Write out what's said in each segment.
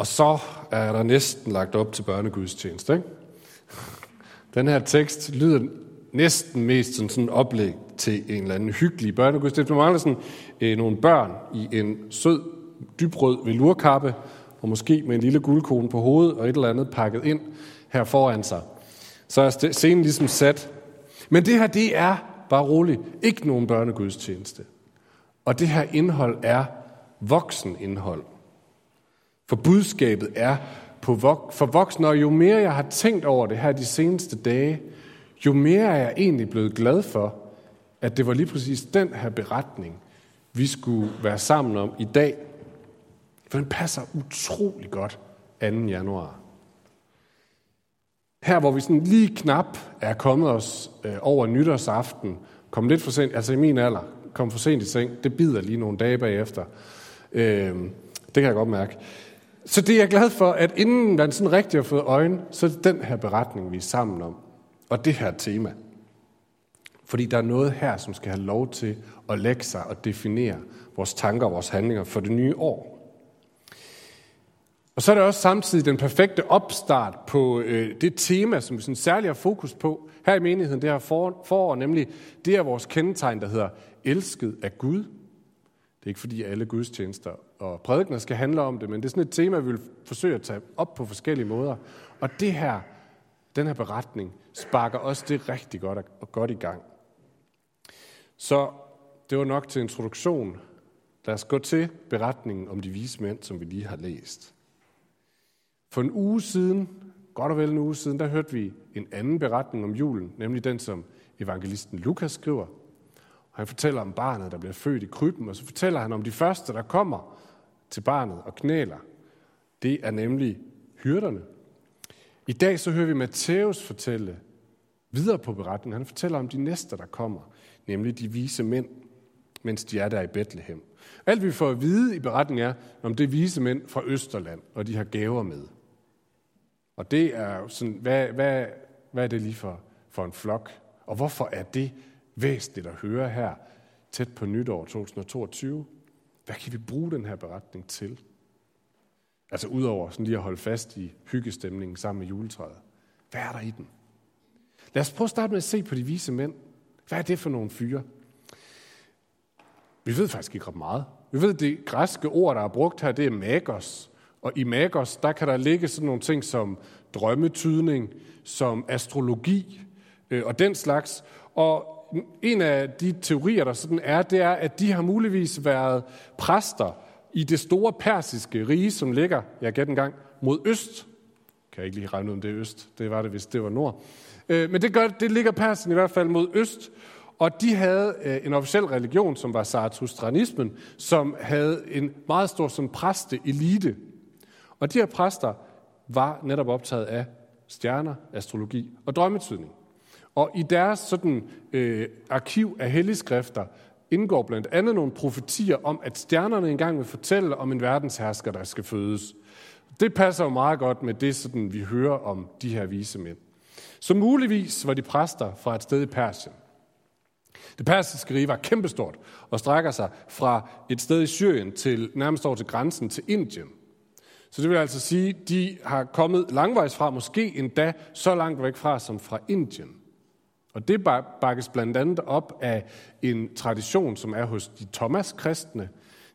Og så er der næsten lagt op til børnegudstjeneste. Ikke? Den her tekst lyder næsten mest som sådan en oplæg til en eller anden hyggelig børnegudstjeneste. Man mangler sådan øh, nogle børn i en sød, dybrød velurkappe, og måske med en lille guldkone på hovedet og et eller andet pakket ind her foran sig. Så er scenen ligesom sat. Men det her, det er, bare roligt, ikke nogen børnegudstjeneste. Og det her indhold er voksenindhold. For budskabet er på vok- for voksne, og jo mere jeg har tænkt over det her de seneste dage, jo mere er jeg egentlig blevet glad for, at det var lige præcis den her beretning, vi skulle være sammen om i dag. For den passer utrolig godt 2. januar. Her, hvor vi sådan lige knap er kommet os øh, over nytårsaften, kom lidt for sent, altså i min alder, kom for sent i seng, det bider lige nogle dage bagefter. Øh, det kan jeg godt mærke. Så det er jeg glad for, at inden man sådan rigtig har fået øjne, så er det den her beretning, vi er sammen om. Og det her tema. Fordi der er noget her, som skal have lov til at lægge sig og definere vores tanker og vores handlinger for det nye år. Og så er det også samtidig den perfekte opstart på øh, det tema, som vi sådan særligt har fokus på her i menigheden, det her forår, for, nemlig det er vores kendetegn, der hedder elsket af Gud. Det er ikke fordi alle gudstjenester og prædikner skal handle om det, men det er sådan et tema, vi vil forsøge at tage op på forskellige måder. Og det her, den her beretning, sparker også det rigtig godt og godt i gang. Så det var nok til introduktion. Lad os gå til beretningen om de vise mænd, som vi lige har læst. For en uge siden, godt og vel en uge siden, der hørte vi en anden beretning om julen, nemlig den, som evangelisten Lukas skriver. Og han fortæller om barnet, der bliver født i krybben, og så fortæller han om de første, der kommer til barnet og knæler. Det er nemlig hyrderne. I dag så hører vi Matthæus fortælle videre på beretningen. Han fortæller om de næste, der kommer, nemlig de vise mænd, mens de er der i Bethlehem. Alt vi får at vide i beretningen er, om det er vise mænd fra Østerland, og de har gaver med. Og det er sådan, hvad, hvad, hvad er det lige for, for en flok? Og hvorfor er det væsentligt at høre her tæt på nytår 2022? Hvad kan vi bruge den her beretning til? Altså udover sådan lige at holde fast i hyggestemningen sammen med juletræet. Hvad er der i den? Lad os prøve at starte med at se på de vise mænd. Hvad er det for nogle fyre? Vi ved faktisk ikke ret meget. Vi ved, at det græske ord, der er brugt her, det er magos. Og i magos, der kan der ligge sådan nogle ting som drømmetydning, som astrologi øh, og den slags. Og en af de teorier, der sådan er, det er, at de har muligvis været præster i det store persiske rige, som ligger, jeg gætter en gang, mod øst. Kan jeg ikke lige regne ud, om det er øst. Det var det, hvis det var nord. Øh, men det, gør, det ligger Persien i hvert fald mod øst. Og de havde øh, en officiel religion, som var Zarathustranismen, som havde en meget stor som præsteelite. Og de her præster var netop optaget af stjerner, astrologi og drømmetydning. Og i deres sådan, øh, arkiv af helligskrifter indgår blandt andet nogle profetier om, at stjernerne engang vil fortælle om en verdenshersker, der skal fødes. Det passer jo meget godt med det, sådan, vi hører om de her vise mænd. Så muligvis var de præster fra et sted i Persien. Det persiske rige var kæmpestort og strækker sig fra et sted i Syrien til nærmest over til grænsen til Indien. Så det vil altså sige, at de har kommet langvejs fra, måske endda så langt væk fra som fra Indien. Og det bakkes blandt andet op af en tradition, som er hos de Thomas-kristne.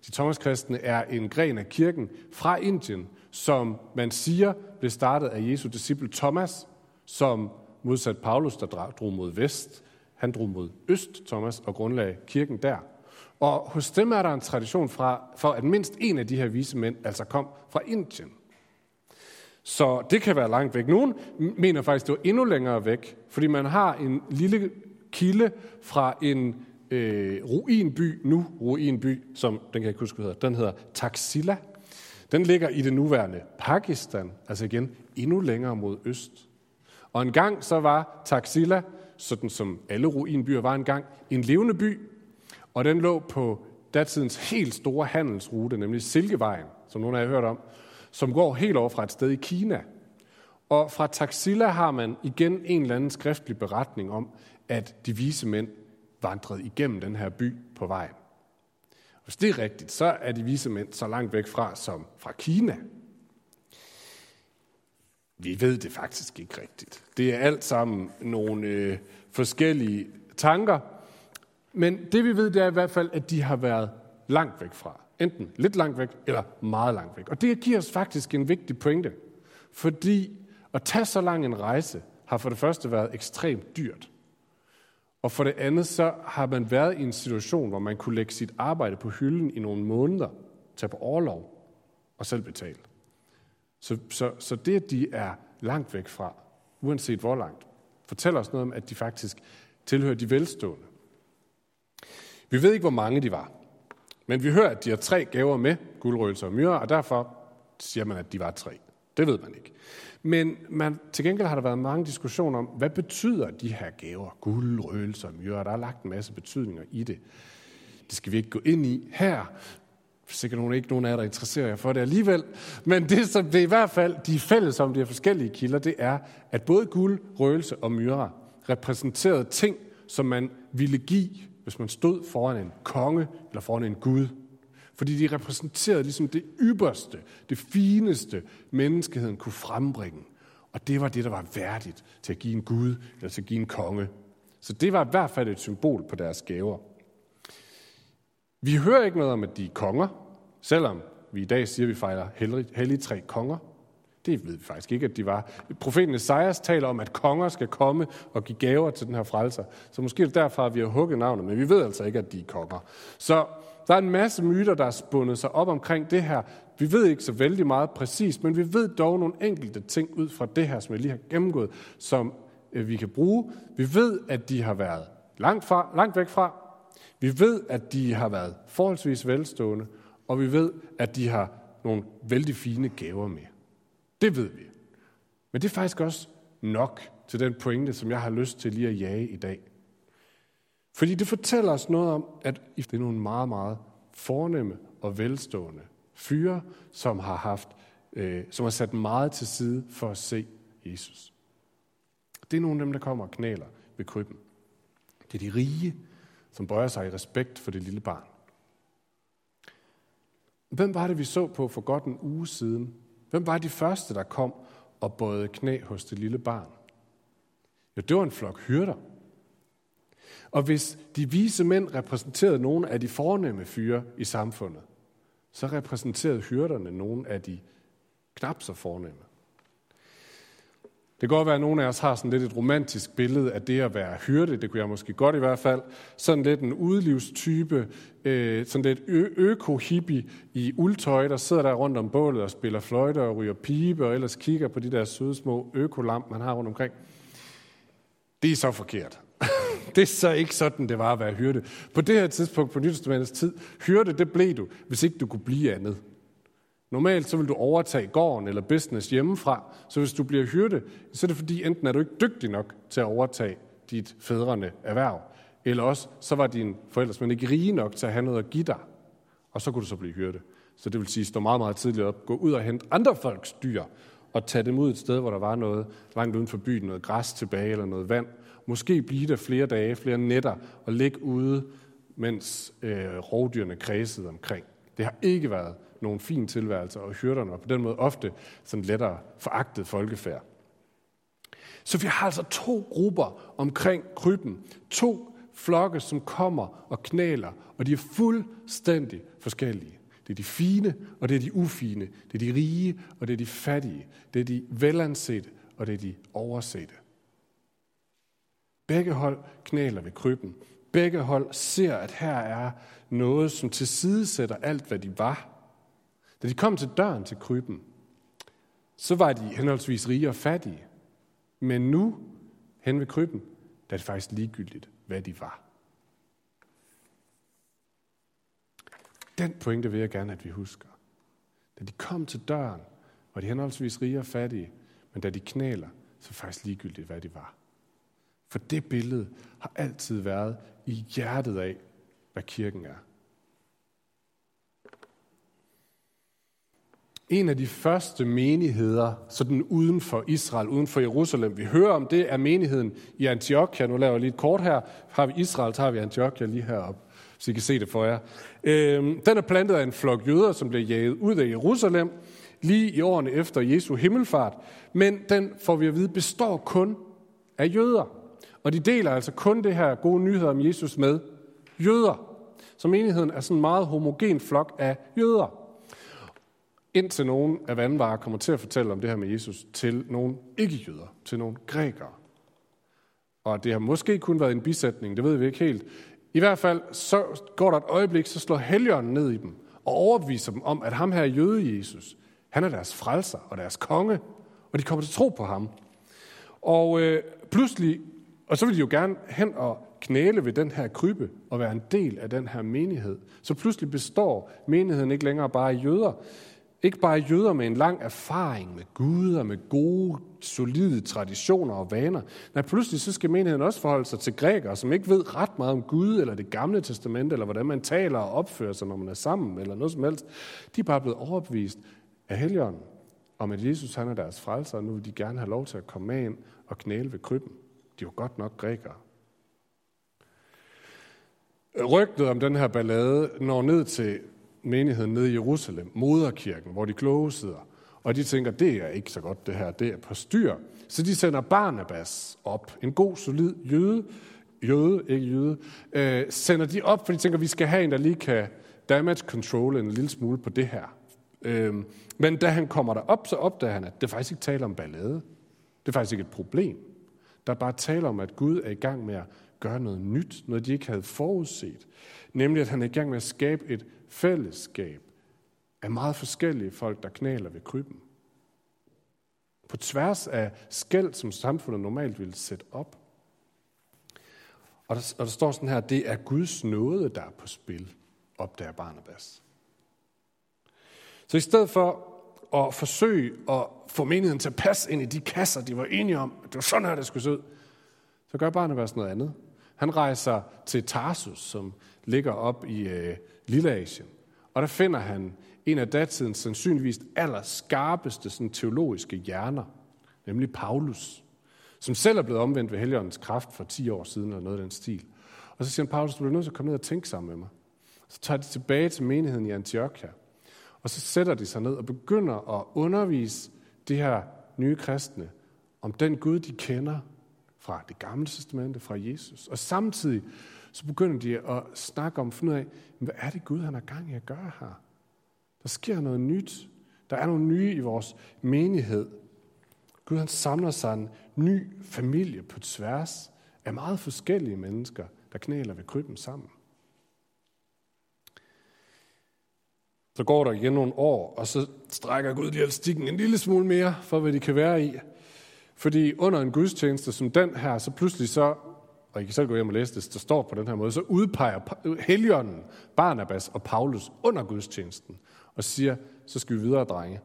De Thomas-kristne er en gren af kirken fra Indien, som man siger blev startet af Jesu disciple Thomas, som modsat Paulus, der drog mod vest, han drog mod øst, Thomas, og grundlagde kirken der. Og hos dem er der en tradition fra, for, at mindst en af de her vise mænd altså kom fra Indien. Så det kan være langt væk. Nogen mener faktisk, det var endnu længere væk, fordi man har en lille kilde fra en øh, ruinby, nu ruinby, som den kan jeg ikke huske, hvad hedder. Den hedder Taxila. Den ligger i det nuværende Pakistan, altså igen endnu længere mod øst. Og en gang så var Taxila, sådan som alle ruinbyer var engang, en levende by, og den lå på datidens helt store handelsrute, nemlig Silkevejen, som nogen af jer har hørt om, som går helt over fra et sted i Kina. Og fra Taxila har man igen en eller anden skriftlig beretning om, at de vise mænd vandrede igennem den her by på vejen. Hvis det er rigtigt, så er de vise mænd så langt væk fra som fra Kina. Vi ved det faktisk ikke rigtigt. Det er alt sammen nogle øh, forskellige tanker. Men det vi ved, det er i hvert fald, at de har været langt væk fra. Enten lidt langt væk, eller meget langt væk. Og det giver os faktisk en vigtig pointe. Fordi at tage så lang en rejse, har for det første været ekstremt dyrt. Og for det andet, så har man været i en situation, hvor man kunne lægge sit arbejde på hylden i nogle måneder, tage på overlov og selv betale. Så, så, så det, at de er langt væk fra, uanset hvor langt, fortæller os noget om, at de faktisk tilhører de velstående. Vi ved ikke, hvor mange de var, men vi hører, at de har tre gaver med, guldrøgelser og myrer, og derfor siger man, at de var tre. Det ved man ikke. Men man, til gengæld har der været mange diskussioner om, hvad betyder de her gaver? Guld, røgelser, myrer. Der er lagt en masse betydninger i det. Det skal vi ikke gå ind i her. Sikkert nogen, ikke nogen af jer, der interesserer jer for det alligevel. Men det, som det i hvert fald de er fælles om de her forskellige kilder, det er, at både guld, røgelse og myrer repræsenterede ting, som man ville give, hvis man stod foran en konge eller foran en gud. Fordi de repræsenterede ligesom det ypperste, det fineste, menneskeheden kunne frembringe. Og det var det, der var værdigt til at give en Gud eller til at give en konge. Så det var i hvert fald et symbol på deres gaver. Vi hører ikke noget om, at de er konger, selvom vi i dag siger, at vi fejrer hellige tre konger. Det ved vi faktisk ikke, at de var. Profeten Esajas taler om, at konger skal komme og give gaver til den her frelser. Så måske er det derfra, at vi har hugget navnet, men vi ved altså ikke, at de er konger. Så der er en masse myter, der er spundet sig op omkring det her. Vi ved ikke så vældig meget præcist, men vi ved dog nogle enkelte ting ud fra det her, som jeg lige har gennemgået, som øh, vi kan bruge. Vi ved, at de har været langt, fra, langt væk fra. Vi ved, at de har været forholdsvis velstående. Og vi ved, at de har nogle vældig fine gaver med. Det ved vi. Men det er faktisk også nok til den pointe, som jeg har lyst til lige at jage i dag. Fordi det fortæller os noget om, at det er nogle meget, meget fornemme og velstående fyre, som har haft, øh, som har sat meget til side for at se Jesus. Det er nogle af dem, der kommer og knæler ved krybben. Det er de rige, som bøjer sig i respekt for det lille barn. Hvem var det, vi så på for godt en uge siden? Hvem var de første, der kom og bøjede knæ hos det lille barn? Ja, det var en flok hyrder. Og hvis de vise mænd repræsenterede nogle af de fornemme fyre i samfundet, så repræsenterede hyrderne nogle af de knap så fornemme. Det kan godt være, at nogle af os har sådan lidt et romantisk billede af det at være hyrde. Det kunne jeg måske godt i hvert fald. Sådan lidt en udlivstype, øh, sådan lidt øko-hippie i uldtøj, der sidder der rundt om bålet og spiller fløjte og ryger pibe, og ellers kigger på de der søde små økolamp, man har rundt omkring. Det er så forkert. det er så ikke sådan, det var at være hyrde. På det her tidspunkt på Nytestamentets tid, hyrde, det blev du, hvis ikke du kunne blive andet. Normalt så vil du overtage gården eller business hjemmefra, så hvis du bliver hyrde, så er det fordi, enten er du ikke dygtig nok til at overtage dit fædrende erhverv, eller også så var dine forældre simpelthen ikke rige nok til at have noget at give dig, og så kunne du så blive hyrde. Så det vil sige, stå meget, meget tidligt op, gå ud og hente andre folks dyr, og tage dem ud et sted, hvor der var noget langt uden for byen, noget græs tilbage eller noget vand, Måske blive der flere dage, flere nætter, og ligge ude, mens øh, rovdyrene kredsede omkring. Det har ikke været nogle fin tilværelse, og hyrderne var på den måde ofte sådan lettere foragtet folkefærd. Så vi har altså to grupper omkring krybben. To flokke, som kommer og knæler, og de er fuldstændig forskellige. Det er de fine, og det er de ufine. Det er de rige, og det er de fattige. Det er de velansete, og det er de oversete. Begge hold knæler ved krybben. Begge hold ser, at her er noget, som tilsidesætter alt, hvad de var. Da de kom til døren til krybben, så var de henholdsvis rige og fattige. Men nu, hen ved krybben, der er det faktisk ligegyldigt, hvad de var. Den pointe vil jeg gerne, at vi husker. Da de kom til døren, var de henholdsvis rige og fattige, men da de knæler, så er det faktisk ligegyldigt, hvad de var. For det billede har altid været i hjertet af, hvad kirken er. En af de første menigheder, sådan uden for Israel, uden for Jerusalem, vi hører om det, er menigheden i Antiochia. Nu laver jeg lige et kort her. Har vi Israel, så har vi Antiochia lige heroppe, så I kan se det for jer. Øhm, den er plantet af en flok jøder, som blev jaget ud af Jerusalem. lige i årene efter Jesu himmelfart, men den får vi at vide består kun af jøder. Og de deler altså kun det her gode nyheder om Jesus med jøder. Så menigheden er sådan en meget homogen flok af jøder. Indtil nogen af vandvarer kommer til at fortælle om det her med Jesus til nogle ikke-jøder, til nogle grækere. Og det har måske kun været en bisætning, det ved vi ikke helt. I hvert fald så går der et øjeblik, så slår helgeren ned i dem og overbeviser dem om, at ham her jøde Jesus, han er deres frelser og deres konge, og de kommer til at tro på ham. Og øh, pludselig, og så vil de jo gerne hen og knæle ved den her krybe og være en del af den her menighed. Så pludselig består menigheden ikke længere bare af jøder. Ikke bare jøder med en lang erfaring med Gud og med gode, solide traditioner og vaner. Nej, pludselig så skal menigheden også forholde sig til grækere, som ikke ved ret meget om Gud eller det gamle testamente, eller hvordan man taler og opfører sig, når man er sammen, eller noget som helst. De er bare blevet overbevist af helgeren om, at Jesus han er deres frelser, og nu vil de gerne have lov til at komme med ind og knæle ved krybben. De var godt nok grækere. Rygtet om den her ballade når ned til menigheden nede i Jerusalem, moderkirken, hvor de kloge sidder. Og de tænker, det er ikke så godt det her, det er på styr. Så de sender Barnabas op, en god, solid jøde, jøde, ikke jøde, øh, sender de op, for de tænker, vi skal have en, der lige kan damage control en lille smule på det her. Øh, men da han kommer derop, så opdager han, at det faktisk ikke taler om ballade. Det er faktisk ikke et problem. Der er bare tale om, at Gud er i gang med at gøre noget nyt, noget de ikke havde forudset. Nemlig, at han er i gang med at skabe et fællesskab af meget forskellige folk, der knæler ved krybben. På tværs af skæld, som samfundet normalt ville sætte op. Og der, og der står sådan her, det er Guds nåde, der er på spil, opdager Barnabas. Så i stedet for at forsøge at få menigheden til at passe ind i de kasser, de var enige om, at det var sådan her, det skulle se ud, så gør Barnabas noget andet. Han rejser til Tarsus, som ligger op i øh, Lilleasien. Og der finder han en af datidens sandsynligvis allerskarpeste sådan, teologiske hjerner, nemlig Paulus, som selv er blevet omvendt ved Helligåndens kraft for 10 år siden, eller noget af den stil. Og så siger han, Paulus, du bliver nødt til at komme ned og tænke sammen med mig. Så tager de tilbage til menigheden i Antiochia, og så sætter de sig ned og begynder at undervise de her nye kristne om den Gud, de kender fra det gamle testamente, fra Jesus. Og samtidig så begynder de at snakke om, finde ud af, hvad er det Gud, han har gang i at gøre her? Der sker noget nyt. Der er nogle nye i vores menighed. Gud han samler sig en ny familie på tværs af meget forskellige mennesker, der knæler ved krybben sammen. Så går der igen nogle år, og så strækker Gud de elastikken en lille smule mere, for hvad de kan være i. Fordi under en gudstjeneste som den her, så pludselig så og I kan selv gå hjem og læse det, der står på den her måde, så udpeger Helligånden Barnabas og Paulus under gudstjenesten, og siger, så skal vi videre, drenge.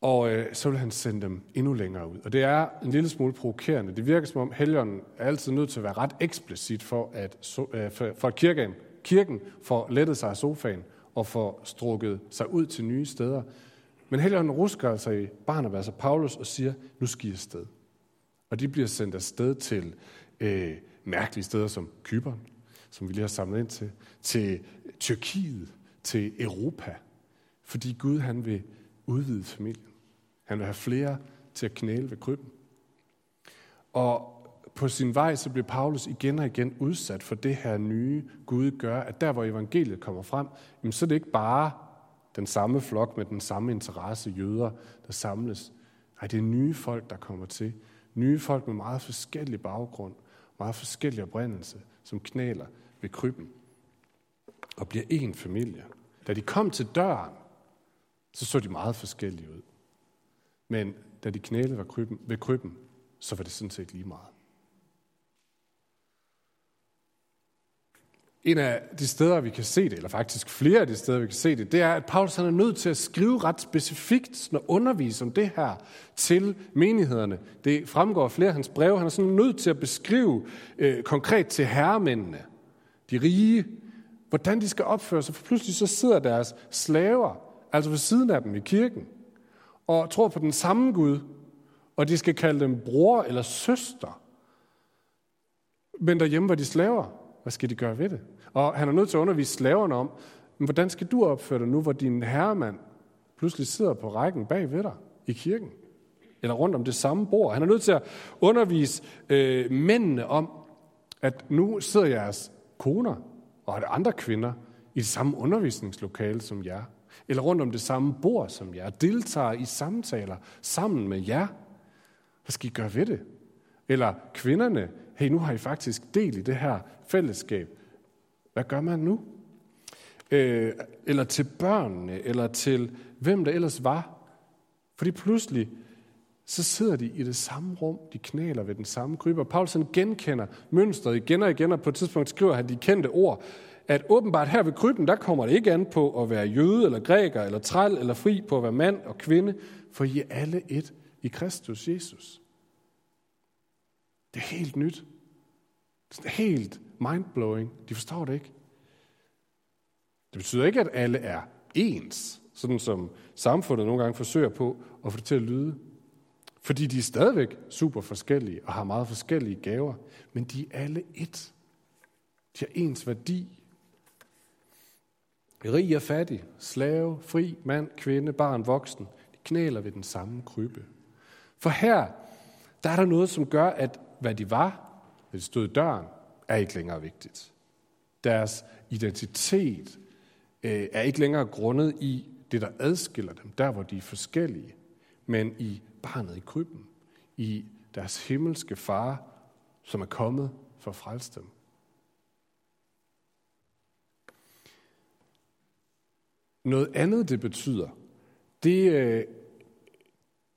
Og øh, så vil han sende dem endnu længere ud. Og det er en lille smule provokerende. Det virker som om Helligånden er altid nødt til at være ret eksplicit for, at, so, øh, for, for at kirken, kirken får lettet sig af sofaen og får strukket sig ud til nye steder. Men Helligånden rusker altså i Barnabas og Paulus og siger, nu skal I afsted. Og de bliver sendt afsted til øh, mærkelige steder som Kyberen, som vi lige har samlet ind til, til Tyrkiet, til Europa. Fordi Gud han vil udvide familien. Han vil have flere til at knæle ved krybben. Og på sin vej så bliver Paulus igen og igen udsat for det her nye Gud gør, at der hvor evangeliet kommer frem, jamen, så er det ikke bare den samme flok med den samme interesse jøder, der samles. Nej, det er nye folk, der kommer til. Nye folk med meget forskellig baggrund, meget forskellig oprindelse, som knæler ved krybben og bliver en familie. Da de kom til døren, så så de meget forskellige ud. Men da de knælede ved krybben, ved krybben så var det sådan set lige meget. En af de steder, vi kan se det, eller faktisk flere af de steder, vi kan se det, det er, at Paulus han er nødt til at skrive ret specifikt og undervise om det her til menighederne. Det fremgår af flere af hans breve. Han er sådan nødt til at beskrive øh, konkret til herremændene, de rige, hvordan de skal opføre sig. For pludselig så sidder deres slaver, altså ved siden af dem i kirken, og tror på den samme Gud, og de skal kalde dem bror eller søster. Men derhjemme var de slaver. Hvad skal de gøre ved det? Og han er nødt til at undervise slaverne om, men hvordan skal du opføre dig nu, hvor din herremand pludselig sidder på rækken bag ved dig i kirken, eller rundt om det samme bord. Han er nødt til at undervise øh, mændene om, at nu sidder jeres koner og andre kvinder i det samme undervisningslokale som jer, eller rundt om det samme bord som jer, deltager i samtaler sammen med jer. Hvad skal I gøre ved det? Eller kvinderne, hey, nu har I faktisk del i det her fællesskab. Hvad gør man nu? Øh, eller til børnene, eller til hvem der ellers var. Fordi pludselig, så sidder de i det samme rum, de knæler ved den samme krybe. Og Paulsen genkender mønstret igen og igen, og på et tidspunkt skriver han de kendte ord, at åbenbart her ved kryben, der kommer det ikke an på at være jøde, eller græker, eller træl, eller fri på at være mand og kvinde, for I er alle et i Kristus Jesus. Det er helt nyt. Det er helt mindblowing. De forstår det ikke. Det betyder ikke, at alle er ens, sådan som samfundet nogle gange forsøger på at få det til at lyde. Fordi de er stadigvæk super forskellige og har meget forskellige gaver, men de er alle et. De har ens værdi. Rig og fattig, slave, fri, mand, kvinde, barn, voksen, de knæler ved den samme krybbe. For her, der er der noget, som gør, at hvad de var, da de stod i døren, er ikke længere vigtigt. Deres identitet øh, er ikke længere grundet i det, der adskiller dem, der hvor de er forskellige, men i barnet i krybben, i deres himmelske far, som er kommet for at frelse dem. Noget andet, det betyder, det, øh,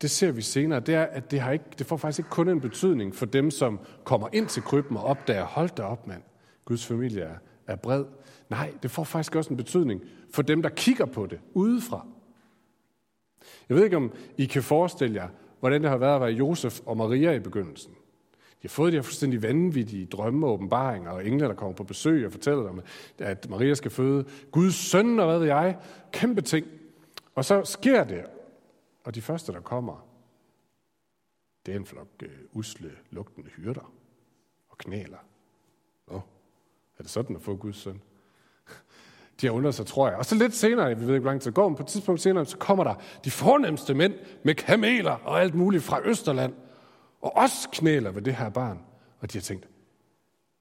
det ser vi senere, det er, at det, har ikke, det får faktisk ikke kun en betydning for dem, som kommer ind til krybben og opdager, hold da op mand, Guds familie er, er bred. Nej, det får faktisk også en betydning for dem, der kigger på det udefra. Jeg ved ikke, om I kan forestille jer, hvordan det har været at være Josef og Maria i begyndelsen. De har fået de her fuldstændig vanvittige drømme og åbenbaringer, og engle, der kommer på besøg og fortæller dem, at Maria skal føde Guds søn, og hvad ved jeg. Kæmpe ting. Og så sker det, og de første, der kommer, det er en flok øh, usle, lugtende hyrder og knæler. Nå, er det sådan at få Guds søn? De har undret sig, tror jeg. Og så lidt senere, vi ved ikke, hvor lang tid det går, men på et tidspunkt senere, så kommer der de fornemmeste mænd med kameler og alt muligt fra Østerland, og også knæler ved det her barn. Og de har tænkt,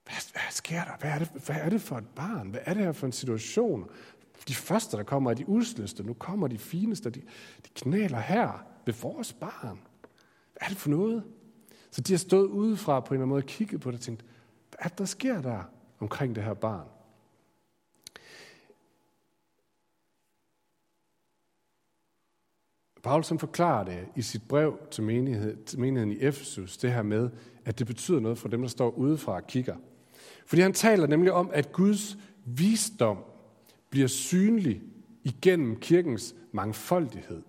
hvad, hvad sker der? Hvad er, det, hvad er det for et barn? Hvad er det her for en situation? De første, der kommer, er de usleste. Nu kommer de fineste. De, de knæler her ved vores barn. Hvad er det for noget? Så de har stået udefra på en eller anden måde og kigget på det og tænkt, hvad er det, der sker der omkring det her barn? Paulus forklarer det i sit brev til, menighed, til menigheden i Efesus, det her med, at det betyder noget for dem, der står udefra og kigger. Fordi han taler nemlig om, at Guds visdom bliver synlig igennem kirkens mangfoldighed.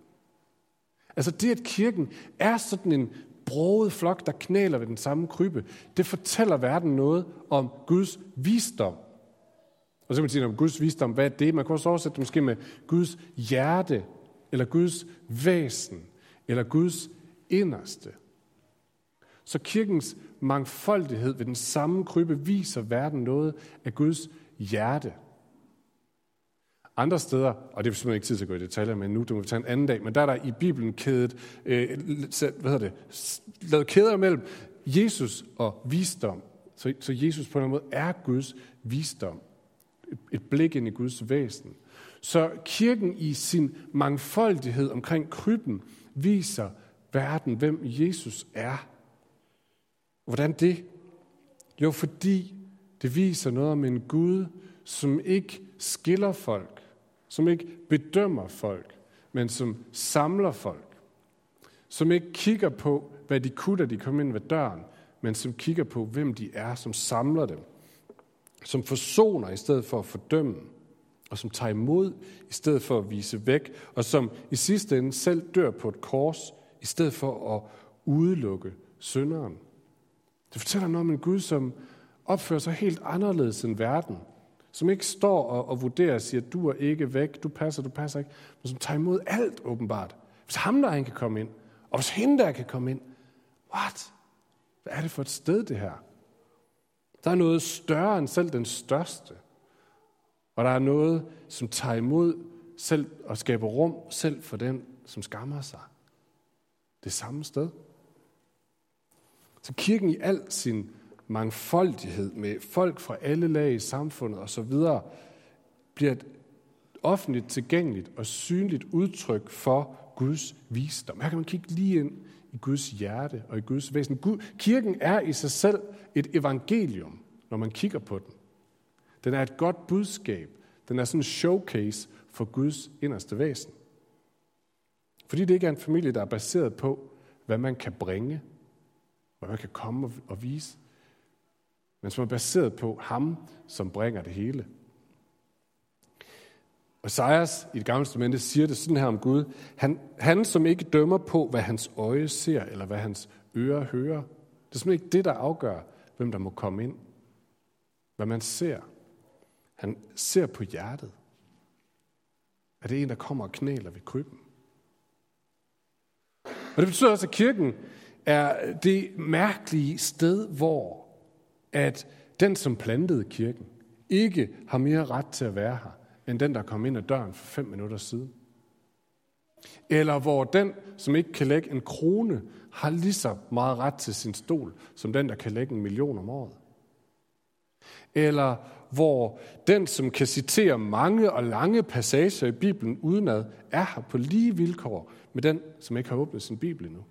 Altså det, at kirken er sådan en broget flok, der knæler ved den samme krybbe, det fortæller verden noget om Guds visdom. Og så kan man sige om Guds visdom, hvad er det? Man kan også oversætte det måske med Guds hjerte, eller Guds væsen, eller Guds inderste. Så kirkens mangfoldighed ved den samme krybbe viser verden noget af Guds hjerte. Andre steder, og det er simpelthen ikke tid til at gå i detaljer med nu, det må vi tage en anden dag, men der er der i Bibelen kædet, øh, hvad hedder det, lavet kæder mellem Jesus og visdom. Så, så Jesus på en måde er Guds visdom. Et, et blik ind i Guds væsen. Så kirken i sin mangfoldighed omkring krybben viser verden, hvem Jesus er. Hvordan det? Jo, fordi det viser noget om en Gud, som ikke skiller folk, som ikke bedømmer folk, men som samler folk. Som ikke kigger på, hvad de kunne, da de kom ind ved døren, men som kigger på, hvem de er, som samler dem. Som forsoner i stedet for at fordømme. Og som tager imod i stedet for at vise væk. Og som i sidste ende selv dør på et kors, i stedet for at udelukke synderen. Det fortæller noget om en Gud, som opfører sig helt anderledes end verden som ikke står og, og vurderer og siger, du er ikke væk, du passer, du passer ikke, men som tager imod alt åbenbart. Hvis ham der han kan komme ind, og hvis hende der kan komme ind, what? Hvad er det for et sted, det her? Der er noget større end selv den største. Og der er noget, som tager imod selv og skaber rum selv for den, som skammer sig. Det samme sted. Så kirken i al sin mangfoldighed med folk fra alle lag i samfundet osv., bliver et offentligt tilgængeligt og synligt udtryk for Guds visdom. Her kan man kigge lige ind i Guds hjerte og i Guds væsen. Gud, kirken er i sig selv et evangelium, når man kigger på den. Den er et godt budskab. Den er sådan en showcase for Guds inderste væsen. Fordi det ikke er en familie, der er baseret på, hvad man kan bringe, hvad man kan komme og vise, men som er baseret på ham, som bringer det hele. Og Esajas i det gamle testamente siger det sådan her om Gud. Han, han, som ikke dømmer på, hvad hans øje ser, eller hvad hans ører hører. Det er simpelthen ikke det, der afgør, hvem der må komme ind. Hvad man ser. Han ser på hjertet. Er det en, der kommer og knæler ved krybben? Og det betyder også, at kirken er det mærkelige sted, hvor at den, som plantede kirken, ikke har mere ret til at være her, end den, der kom ind ad døren for fem minutter siden. Eller hvor den, som ikke kan lægge en krone, har lige så meget ret til sin stol, som den, der kan lægge en million om året. Eller hvor den, som kan citere mange og lange passager i Bibelen udenad, er her på lige vilkår med den, som ikke har åbnet sin Bibel endnu.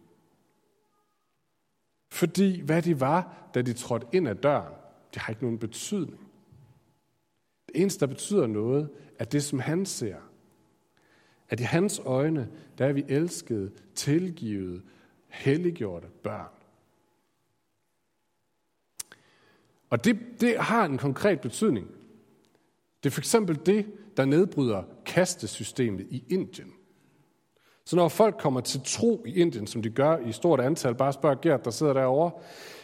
Fordi hvad de var, da de trådte ind ad døren, det har ikke nogen betydning. Det eneste, der betyder noget, er det, som han ser. At i hans øjne, der er vi elskede, tilgivet, helliggjorte børn. Og det, det har en konkret betydning. Det er for eksempel det, der nedbryder kastesystemet i Indien. Så når folk kommer til tro i Indien, som de gør i stort antal, bare spørg Gert, der sidder derovre,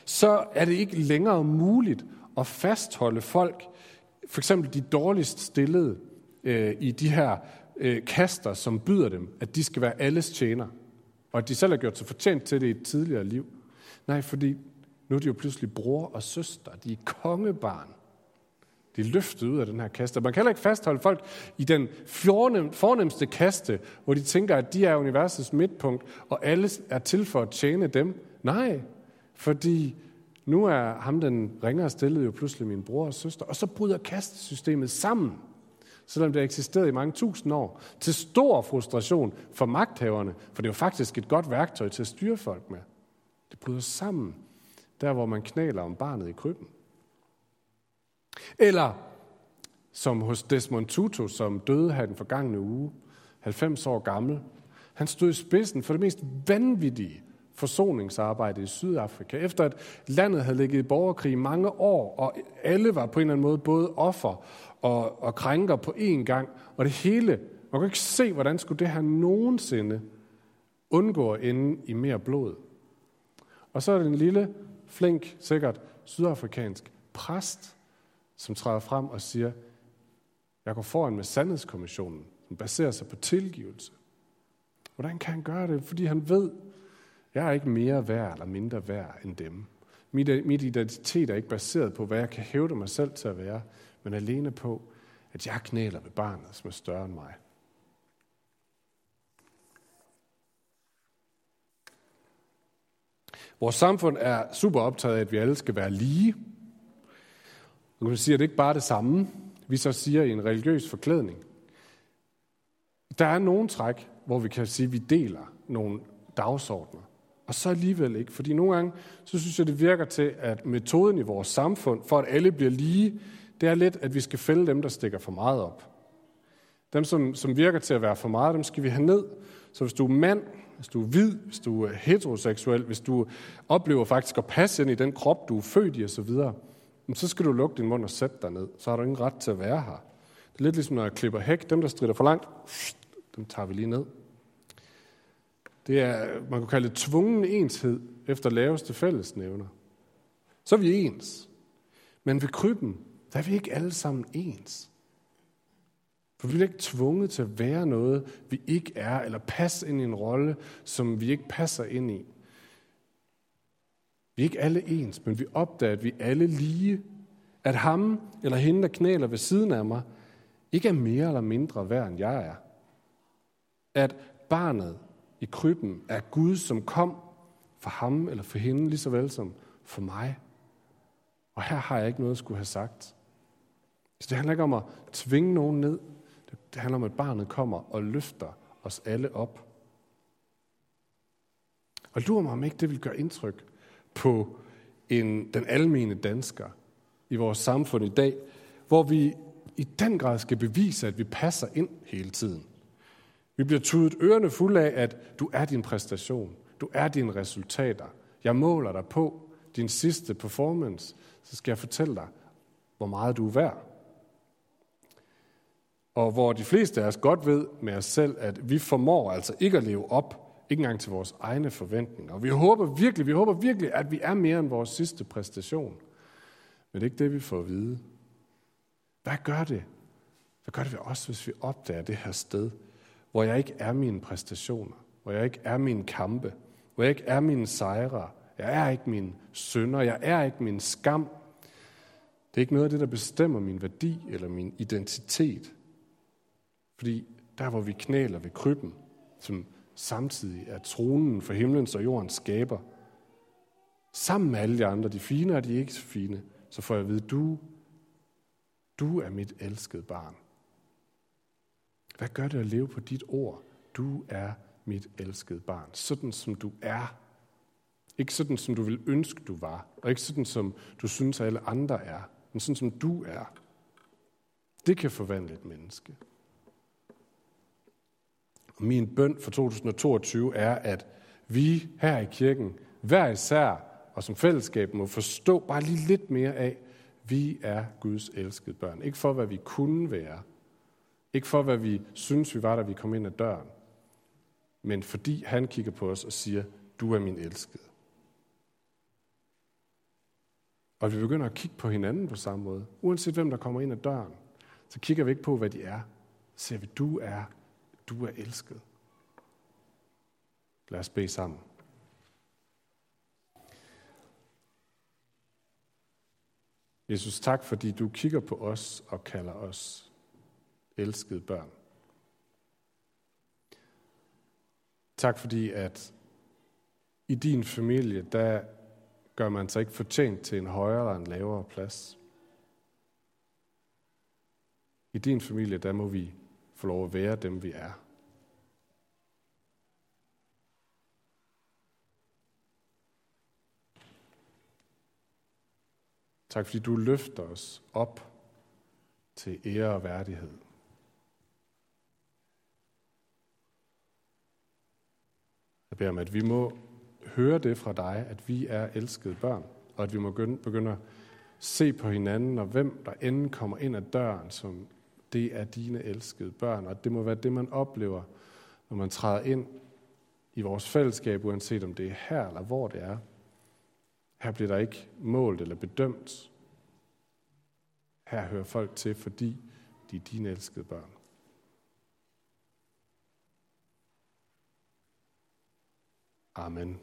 så er det ikke længere muligt at fastholde folk, for eksempel de dårligst stillede øh, i de her øh, kaster, som byder dem, at de skal være alles tjener, og at de selv har gjort sig fortjent til det i et tidligere liv. Nej, fordi nu er de jo pludselig bror og søster, de er kongebarn blive løftet ud af den her kaste. Man kan heller ikke fastholde folk i den fornem, fornemmeste kaste, hvor de tænker, at de er universets midtpunkt, og alle er til for at tjene dem. Nej, fordi nu er ham, den ringer stillet, jo pludselig min bror og søster. Og så bryder kastesystemet sammen, selvom det har eksisteret i mange tusind år, til stor frustration for magthaverne, for det er jo faktisk et godt værktøj til at styre folk med. Det bryder sammen, der hvor man knæler om barnet i krybben. Eller som hos Desmond Tutu, som døde her den forgangne uge, 90 år gammel. Han stod i spidsen for det mest vanvittige forsoningsarbejde i Sydafrika. Efter at landet havde ligget i borgerkrig i mange år, og alle var på en eller anden måde både offer og, og krænker på én gang, og det hele, man kunne ikke se, hvordan skulle det her nogensinde undgå at ende i mere blod. Og så er det en lille, flink, sikkert sydafrikansk præst, som træder frem og siger, jeg går foran med sandhedskommissionen, som baserer sig på tilgivelse. Hvordan kan han gøre det? Fordi han ved, jeg er ikke mere værd eller mindre værd end dem. Mit, mit identitet er ikke baseret på, hvad jeg kan hævde mig selv til at være, men alene på, at jeg knæler ved barnet, som er større end mig. Vores samfund er super optaget af, at vi alle skal være lige, nu kan sige, at det ikke bare er det samme, vi så siger i en religiøs forklædning. Der er nogle træk, hvor vi kan sige, at vi deler nogle dagsordner. Og så alligevel ikke. Fordi nogle gange, så synes jeg, det virker til, at metoden i vores samfund, for at alle bliver lige, det er lidt, at vi skal fælde dem, der stikker for meget op. Dem, som, som virker til at være for meget, dem skal vi have ned. Så hvis du er mand, hvis du er hvid, hvis du er heteroseksuel, hvis du oplever faktisk at passe ind i den krop, du er født i osv., så skal du lukke din mund og sætte dig ned. Så har du ingen ret til at være her. Det er lidt ligesom, når jeg klipper hæk. Dem, der strider for langt, dem tager vi lige ned. Det er, man kan kalde det tvungen enshed efter laveste fællesnævner. Så er vi ens. Men ved krybben, der er vi ikke alle sammen ens. For vi er ikke tvunget til at være noget, vi ikke er, eller passe ind i en rolle, som vi ikke passer ind i. Vi er ikke alle ens, men vi opdager, at vi alle lige. At ham eller hende, der knæler ved siden af mig, ikke er mere eller mindre værd, end jeg er. At barnet i krybben er Gud, som kom for ham eller for hende, lige så vel som for mig. Og her har jeg ikke noget at skulle have sagt. Så det handler ikke om at tvinge nogen ned. Det handler om, at barnet kommer og løfter os alle op. Og lurer mig, om ikke det vil gøre indtryk på en, den almene dansker i vores samfund i dag, hvor vi i den grad skal bevise, at vi passer ind hele tiden. Vi bliver tudet ørerne fulde af, at du er din præstation. Du er dine resultater. Jeg måler dig på din sidste performance. Så skal jeg fortælle dig, hvor meget du er værd. Og hvor de fleste af os godt ved med os selv, at vi formår altså ikke at leve op, ikke engang til vores egne forventninger. Og vi håber virkelig, vi håber virkelig, at vi er mere end vores sidste præstation. Men det er ikke det, vi får at vide. Hvad gør det? Hvad gør det ved os, hvis vi opdager det her sted, hvor jeg ikke er mine præstationer, hvor jeg ikke er mine kampe, hvor jeg ikke er mine sejre, jeg er ikke min sønder, jeg er ikke min skam. Det er ikke noget af det, der bestemmer min værdi eller min identitet. Fordi der, hvor vi knæler ved krybben, som samtidig er tronen for himlens og jordens skaber, sammen med alle de andre, de fine og de ikke så fine, så får jeg at vide, du, du er mit elskede barn. Hvad gør det at leve på dit ord? Du er mit elskede barn. Sådan som du er. Ikke sådan, som du vil ønske, du var. Og ikke sådan, som du synes, at alle andre er. Men sådan, som du er. Det kan forvandle et menneske. Og min bøn for 2022 er, at vi her i kirken, hver især og som fællesskab, må forstå bare lige lidt mere af, vi er Guds elskede børn. Ikke for, hvad vi kunne være. Ikke for, hvad vi synes, vi var, da vi kom ind ad døren. Men fordi han kigger på os og siger, du er min elskede. Og vi begynder at kigge på hinanden på samme måde. Uanset hvem der kommer ind ad døren, så kigger vi ikke på, hvad de er. Så siger vi, du er, du er elsket. Lad os bede sammen. Jesus, tak fordi du kigger på os og kalder os elskede børn. Tak fordi, at i din familie, der gør man sig ikke fortjent til en højere eller en lavere plads. I din familie, der må vi få lov at være dem, vi er. Tak fordi du løfter os op til ære og værdighed. Jeg beder om, at vi må høre det fra dig, at vi er elskede børn, og at vi må begynde at se på hinanden, og hvem der end kommer ind ad døren, som det er dine elskede børn. Og det må være det, man oplever, når man træder ind i vores fællesskab, uanset om det er her eller hvor det er. Her bliver der ikke målt eller bedømt. Her hører folk til, fordi de er dine elskede børn. Amen.